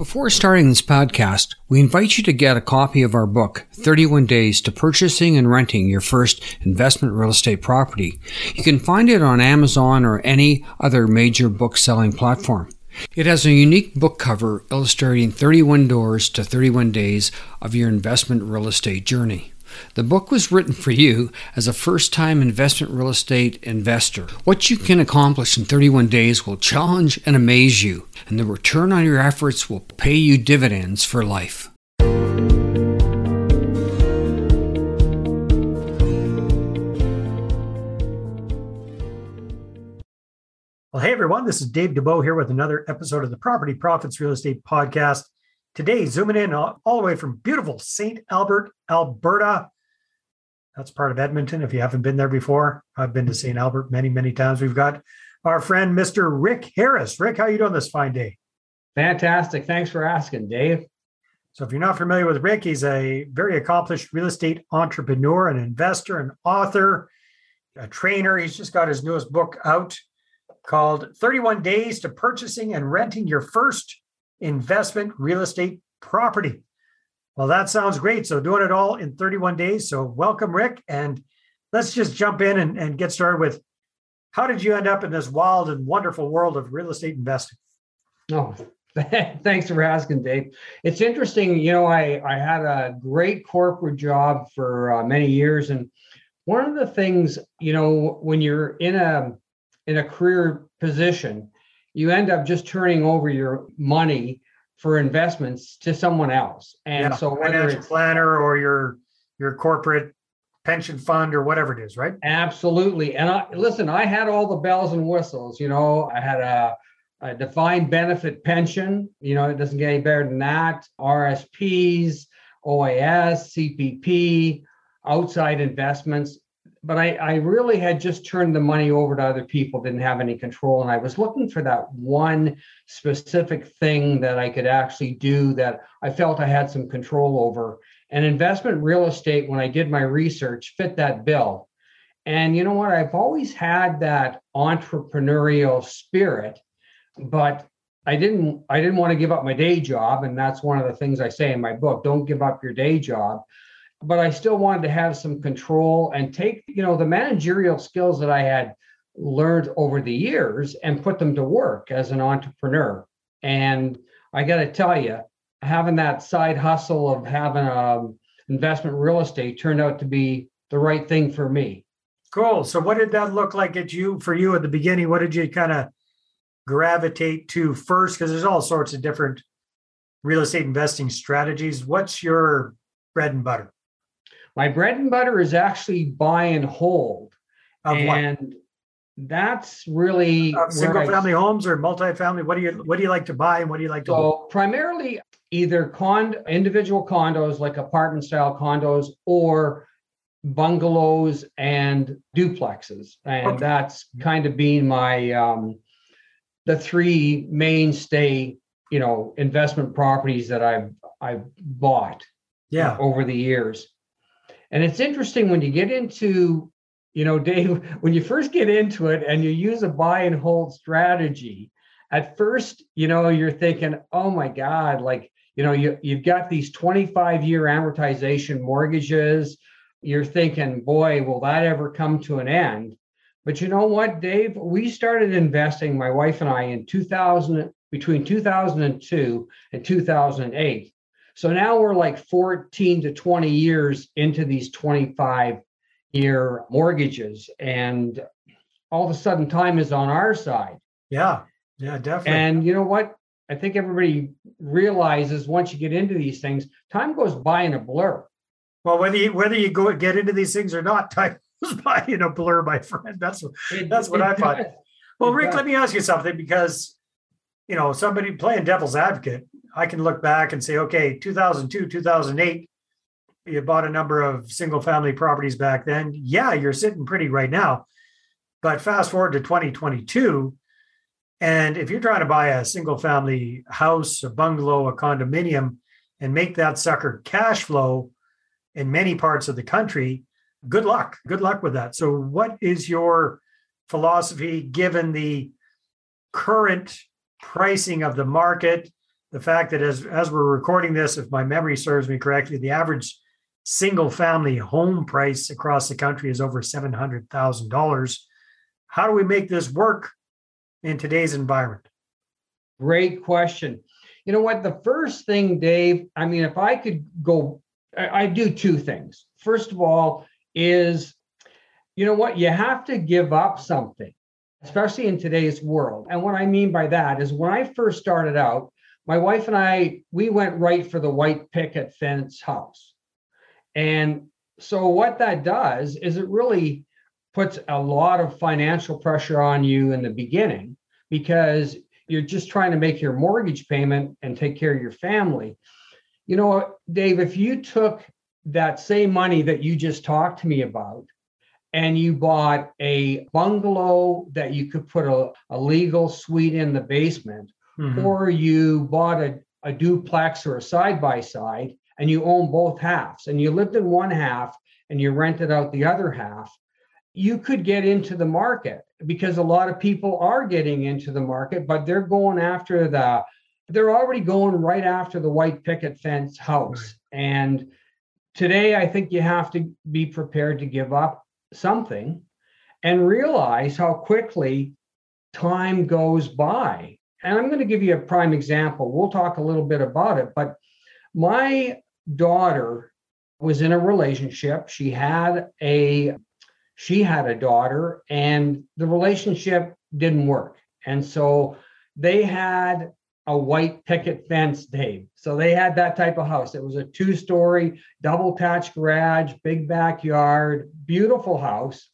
Before starting this podcast, we invite you to get a copy of our book, 31 Days to Purchasing and Renting Your First Investment Real Estate Property. You can find it on Amazon or any other major book selling platform. It has a unique book cover illustrating 31 doors to 31 days of your investment real estate journey. The book was written for you as a first time investment real estate investor. What you can accomplish in 31 days will challenge and amaze you, and the return on your efforts will pay you dividends for life. Well, hey everyone, this is Dave Dubeau here with another episode of the Property Profits Real Estate Podcast. Today, zooming in all, all the way from beautiful St. Albert, Alberta. That's part of Edmonton. If you haven't been there before, I've been to St. Albert many, many times. We've got our friend, Mr. Rick Harris. Rick, how are you doing this fine day? Fantastic. Thanks for asking, Dave. So, if you're not familiar with Rick, he's a very accomplished real estate entrepreneur, an investor, an author, a trainer. He's just got his newest book out called 31 Days to Purchasing and Renting Your First investment real estate property. Well, that sounds great. So, doing it all in 31 days. So, welcome, Rick. And let's just jump in and, and get started with how did you end up in this wild and wonderful world of real estate investing? Oh, thanks for asking, Dave. It's interesting. You know, I, I had a great corporate job for uh, many years. And one of the things, you know, when you're in a in a career position, you end up just turning over your money for investments to someone else. And Yeah, so whether it's planner or your your corporate pension fund or whatever it is, right? absolutely, and I listen, I had all the bells and whistles. You know, I had a, a defined benefit pension. You know, it doesn't get any better than that. RSPs, OAS, CPP, outside investments. But I, I really had just turned the money over to other people, didn't have any control. And I was looking for that one specific thing that I could actually do that I felt I had some control over. And investment real estate, when I did my research, fit that bill. And you know what? I've always had that entrepreneurial spirit, but I didn't I didn't want to give up my day job. And that's one of the things I say in my book. Don't give up your day job. But I still wanted to have some control and take, you know, the managerial skills that I had learned over the years and put them to work as an entrepreneur. And I got to tell you, having that side hustle of having um, investment real estate turned out to be the right thing for me. Cool. So what did that look like at you for you at the beginning? What did you kind of gravitate to first? Because there's all sorts of different real estate investing strategies. What's your bread and butter? My bread and butter is actually buy and hold. Of what? and that's really where single I- family homes or multifamily? What do you what do you like to buy and what do you like to hold? So primarily either con individual condos like apartment style condos or bungalows and duplexes. And Okay. that's kind of been my um the three mainstay, you know, investment properties that I've I've bought Yeah. over the years. And it's interesting when you get into, you know, Dave, when you first get into it and you use a buy and hold strategy, at first, you know, you're thinking, oh my God, like, you know, you, you've got these 25 year amortization mortgages. You're thinking, boy, will that ever come to an end? But you know what, Dave? We started investing, my wife and I, in 2000, between 2002 and 2008. So now we're like 14 to 20 years into these 25 year mortgages. And all of a sudden, time is on our side. Yeah. Yeah, definitely. And you know what? I think everybody realizes once you get into these things, time goes by in a blur. well, whether you whether you go get into these things or not, time goes by in a blur, my friend. That's It- That's what it I find. does. Well, It Rick, does. let me ask you something because, you know, somebody playing devil's advocate, I can look back and say, okay, 2002, 2008, you bought a number of single family properties back then. Yeah, you're sitting pretty right now. But fast forward to 2022, and if you're trying to buy a single family house, a bungalow, a condominium, and make that sucker cash flow in many parts of the country, good luck. Good luck with that. So, what is your philosophy given the current pricing of the market the fact that as as we're recording this, if my memory serves me correctly, the average single family home price across the country is over seven hundred thousand dollars. How do we make this work in today's environment? Great question. You know what? The first thing, Dave, I mean, if I could go, I, I do two things. First of all, is you know what? You have to give up something, especially in today's world. And what I mean by that is when I first started out, my wife and I, we went right for the white picket fence house. And so what that does is it really puts a lot of financial pressure on you in the beginning because you're just trying to make your mortgage payment and take care of your family. You know, Dave, if you took that same money that you just talked to me about and you bought a bungalow that you could put a, a legal suite in the basement, mm-hmm. or you bought a, a duplex or a side by side and you own both halves and you lived in one half and you rented out the other half, you could get into the market because a lot of people are getting into the market, but they're going after the, they're already going right after the white picket fence house. Right. And today, I think you have to be prepared to give up something and realize how quickly time goes by. And I'm going to give you a prime example. We'll talk a little bit about it, but my daughter was in a relationship. She had a she had a daughter and the relationship didn't work. And so they had a white picket fence, Dave. So they had that type of house. It was a two story, double attached garage, big backyard, beautiful house.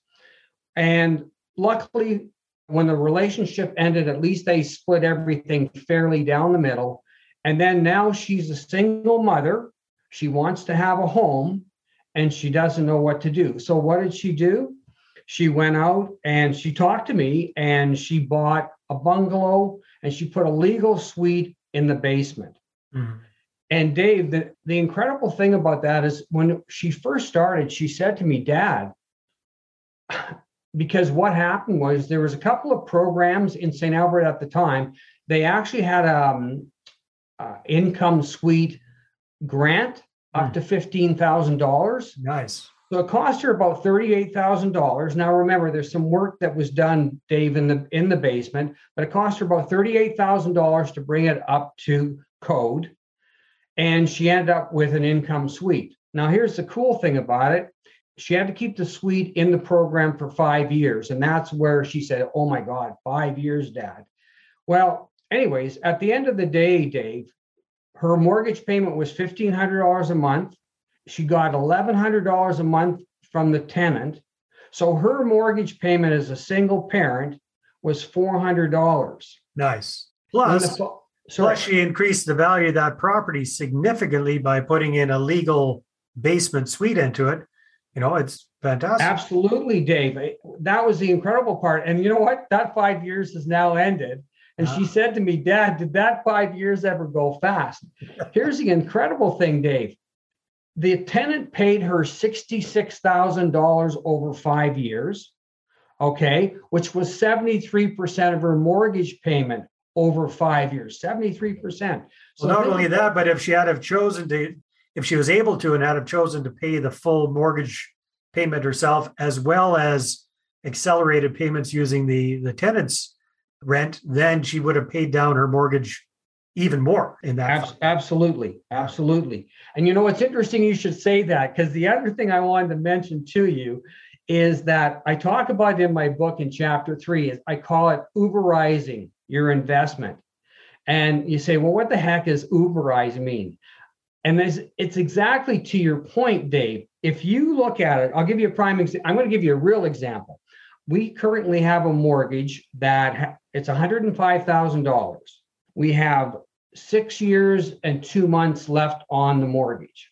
And luckily, when the relationship ended, at least they split everything fairly down the middle. And then now she's a single mother. She wants to have a home and she doesn't know what to do. So, what did she do? She went out and she talked to me and she bought a bungalow and she put a legal suite in the basement. Mm-hmm. And Dave, the, the incredible thing about that is when she first started, she said to me, Dad, because what happened was there was a couple of programs in St. Albert at the time. They actually had um uh, income suite grant up mm. to fifteen thousand dollars. Nice. So it cost her about thirty-eight thousand dollars. Now remember, there's some work that was done, Dave, in the in the basement, but it cost her about thirty-eight thousand dollars to bring it up to code, and she ended up with an income suite. Now here's the cool thing about it: she had to keep the suite in the program for five years, and that's where she said, "Oh my God, five years, Dad." Well, anyways, at the end of the day, Dave, her mortgage payment was fifteen hundred dollars a month she got $1,100 a month from the tenant. So her mortgage payment as a single parent was $400. Nice. Plus, the, plus she increased the value of that property significantly by putting in a legal basement suite into it. You know, it's fantastic. Absolutely, Dave. That was the incredible part. And you know what? That five years has now ended. And she ah. said to me, Dad, did that five years ever go fast? Here's the incredible thing, Dave the tenant paid her $66,000 over five years, okay, which was 73% of her mortgage payment over five years, 73%. So well, not only that, but if she had have chosen to, if she was able to and had have chosen to pay the full mortgage payment herself, as well as accelerated payments using the, the tenant's rent, then she would have paid down her mortgage even more in that. Ab- absolutely. Absolutely. And you know, it's interesting you should say that because the other thing I wanted to mention to you is that I talk about in my book in chapter three is I call it Uberizing your investment. And you say, well, what the heck does Uberize mean? And this, it's exactly to your point, Dave. If you look at it, I'll give you a prime example. I'm going to give you a real example. We currently have a mortgage that ha- it's $105,000. We have six years and two months left on the mortgage.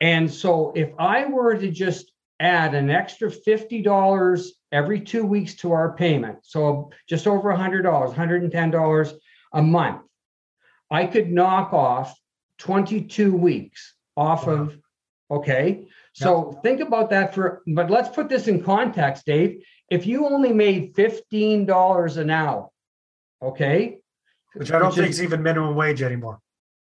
And so if I were to just add an extra $50 every two weeks to our payment, so just over $100, $110 a month, I could knock off 22 weeks off wow. of, okay? So yep. think about that for, but let's put this in context, Dave. If you only made $15 an hour, okay, which I don't which think is, even minimum wage anymore.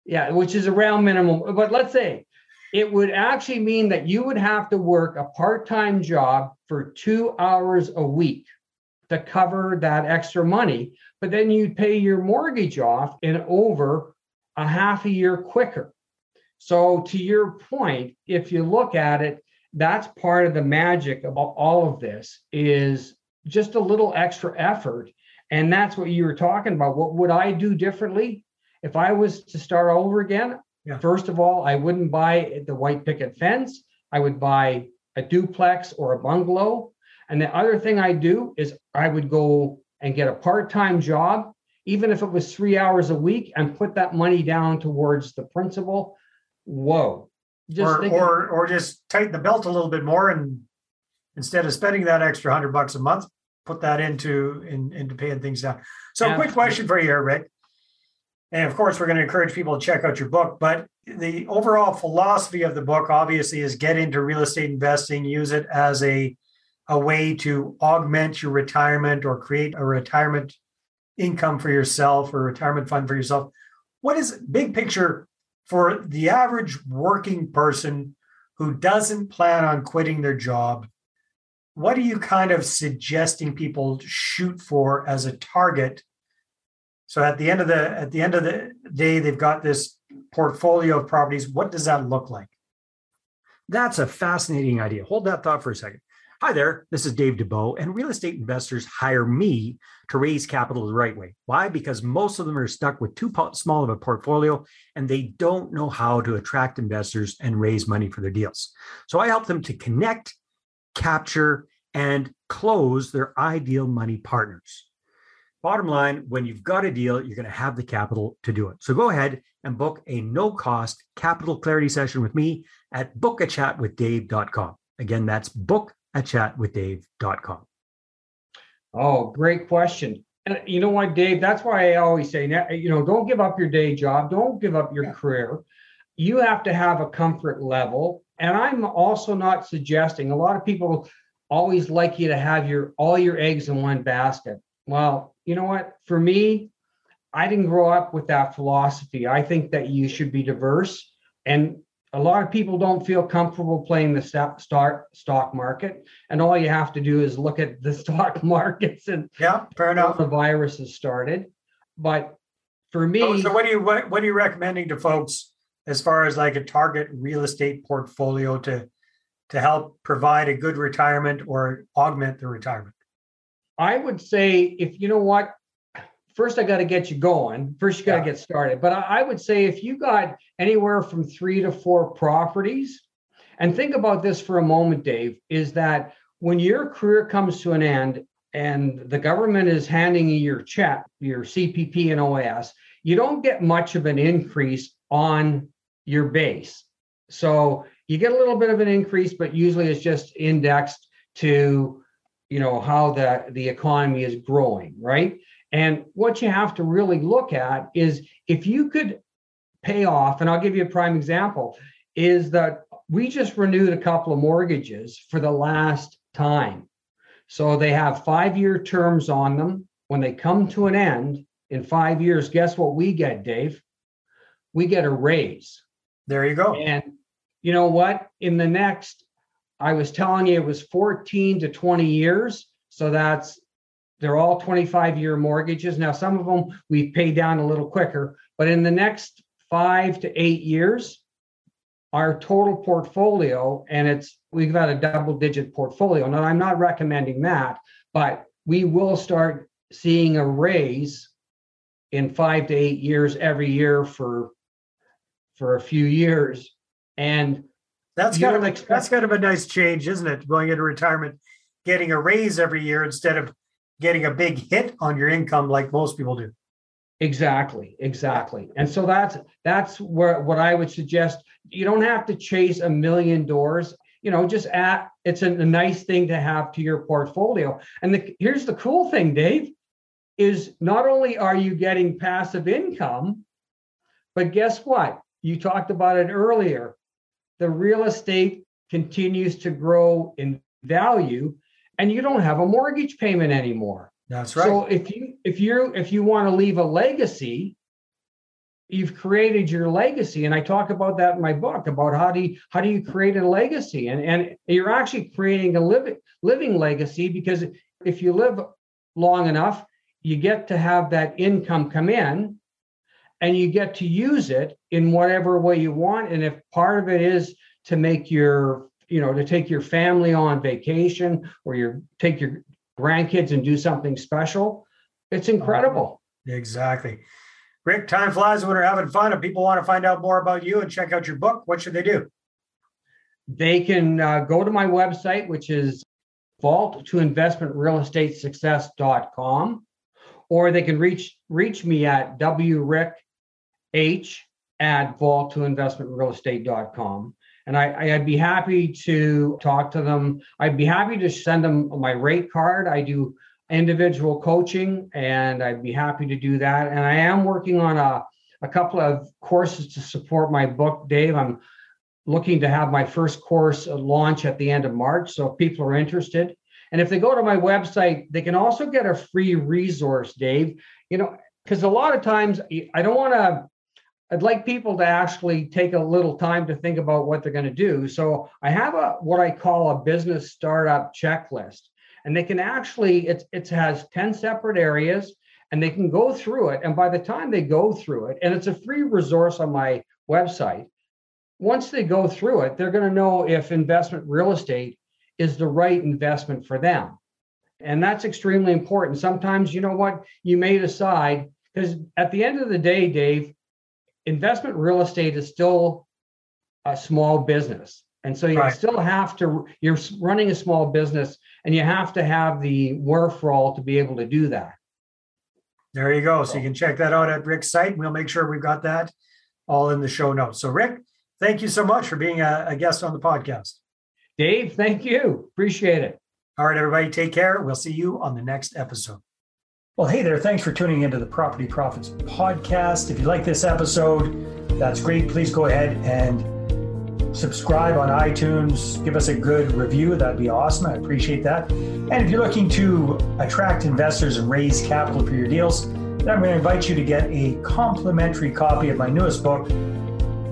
Yeah, which is around minimum. But let's say it would actually mean that you would have to work a part-time job for two hours a week to cover that extra money but then you'd pay your mortgage off in over a half a year quicker so to your point if you look at it that's part of the magic of all of this is just a little extra effort and that's what you were talking about what would i do differently if i was to start over again yeah. First of all, I wouldn't buy the white picket fence. I would buy a duplex or a bungalow. And the other thing I do is I would go and get a part-time job, even if it was three hours a week, and put that money down towards the principal. Whoa. Just or, or or just tighten the belt a little bit more and instead of spending that extra hundred bucks a month, put that into in, into paying things down. So, quick question for you here, Rick. And of course, we're going to encourage people to check out your book. But the overall philosophy of the book, obviously, is get into real estate investing, use it as a, a way to augment your retirement or create a retirement income for yourself or retirement fund for yourself. What is big picture for the average working person who doesn't plan on quitting their job? What are you kind of suggesting people shoot for as a target so at the end of the at the end of the day, they've got this portfolio of properties. What does that look like? That's a fascinating idea. Hold that thought for a second. Hi there, this is Dave Dubeau, and real estate investors hire me to raise capital the right way. Why? Because most of them are stuck with too small of a portfolio and they don't know how to attract investors and raise money for their deals. So I help them to connect, capture, and close their ideal money partners. Bottom line, when you've got a deal, you're going to have the capital to do it. So go ahead and book a no cost capital clarity session with me at bookachatwithdave.com. Again, that's bookachatwithdave.com. Oh, great question. And you know what, Dave? That's why I always say, you know, don't give up your day job, don't give up your yeah. career. You have to have a comfort level. And I'm also not suggesting a lot of people always like you to have your all your eggs in one basket. Well, you know what? For me, I didn't grow up with that philosophy. I think that you should be diverse. And a lot of people don't feel comfortable playing the stock stock market. And all you have to do is look at the stock markets and yeah, fair enough. The virus has started. But for me, so, so what are you what, what are you recommending to folks as far as like a target real estate portfolio to to help provide a good retirement or augment the retirement? I would say if you know what, first I got to get you going. First, you got to yeah. get started. But I, I would say if you got anywhere from three to four properties, and think about this for a moment, Dave, is that when your career comes to an end and the government is handing you your check, your CPP and OAS, you don't get much of an increase on your base. So you get a little bit of an increase, but usually it's just indexed to you know how the the economy is growing right? And what you have to really look at is if you could pay off and i'll give you a prime example is that we just renewed a couple of mortgages for the last time. So they have five year terms on them. When they come to an end in five years guess what we get dave? We get a raise there you go and you know what in the next I was telling you it was 14 to 20 years. So that's they're all 25 year mortgages. Now, some of them we pay down a little quicker, but in the next five to eight years, our total portfolio, and it's we've got a double digit portfolio. Now, I'm not recommending that, but we will start seeing a raise in five to eight years every year for for a few years. And that's kind of expect- that's kind of a nice change, isn't it? Going into retirement, getting a raise every year instead of getting a big hit on your income like most people do. Exactly, exactly. And so that's that's where what I would suggest. You don't have to chase a million doors. You know, just at it's a, a nice thing to have to your portfolio. And the, here's the cool thing, Dave, is not only are you getting passive income, but guess what? You talked about it earlier the real estate continues to grow in value and you don't have a mortgage payment anymore. That's right. So if you if you if you want to leave a legacy, you've created your legacy and i talk about that in my book about how do you how do you create a legacy and and you're actually creating a living living legacy because if you live long enough you get to have that income come in and you get to use it in whatever way you want and if part of it is to make your you know to take your family on vacation or you take your grandkids and do something special it's incredible exactly Rick, time flies when we're having fun. If people want to find out more about you and check out your book, what should they do? They can uh, go to my website, which is vault to investment real estate success.com, or they can reach reach me at wrick h at vault to investment real estate.com. And I, I'd be happy to talk to them. I'd be happy to send them my rate card. I do individual coaching, and I'd be happy to do that. And I am working on a, a couple of courses to support my book, Dave. I'm looking to have my first course launch at the end of March. So if people are interested, and if they go to my website, they can also get a free resource, Dave. You know, because a lot of times I don't want to. I'd like people to actually take a little time to think about what they're going to do. So I have a what I call a business startup checklist and they can actually it, it has 10 separate areas and they can go through it. And by the time they go through it and it's a free resource on my website once they go through it they're going to know if investment real estate is the right investment for them. And that's extremely important. Sometimes you know what? You may decide because at the end of the day dave investment real estate is still a small business and so you right. still have to, you're running a small business and you have to have the wherewithal to be able to do that. There you go. So you can check that out at Rick's site. We'll make sure we've got that all in the show notes. So, Rick, thank you so much for being a, a guest on the podcast. Dave, thank you. Appreciate it. All right, everybody, take care. We'll see you on the next episode. Well, hey there. Thanks for tuning into the Property Profits podcast. If you like this episode, that's great. Please go ahead and subscribe on iTunes, give us a good review. That'd be awesome. I appreciate that. And if you're looking to attract investors and raise capital for your deals, then I'm going to invite you to get a complimentary copy of my newest book,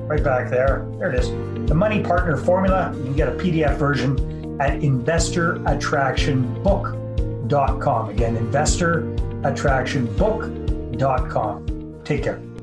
right back there. There it is The Money Partner Formula. You can get a PDF version at investorattractionbook.com. Again, investorattractionbook.com. Take care.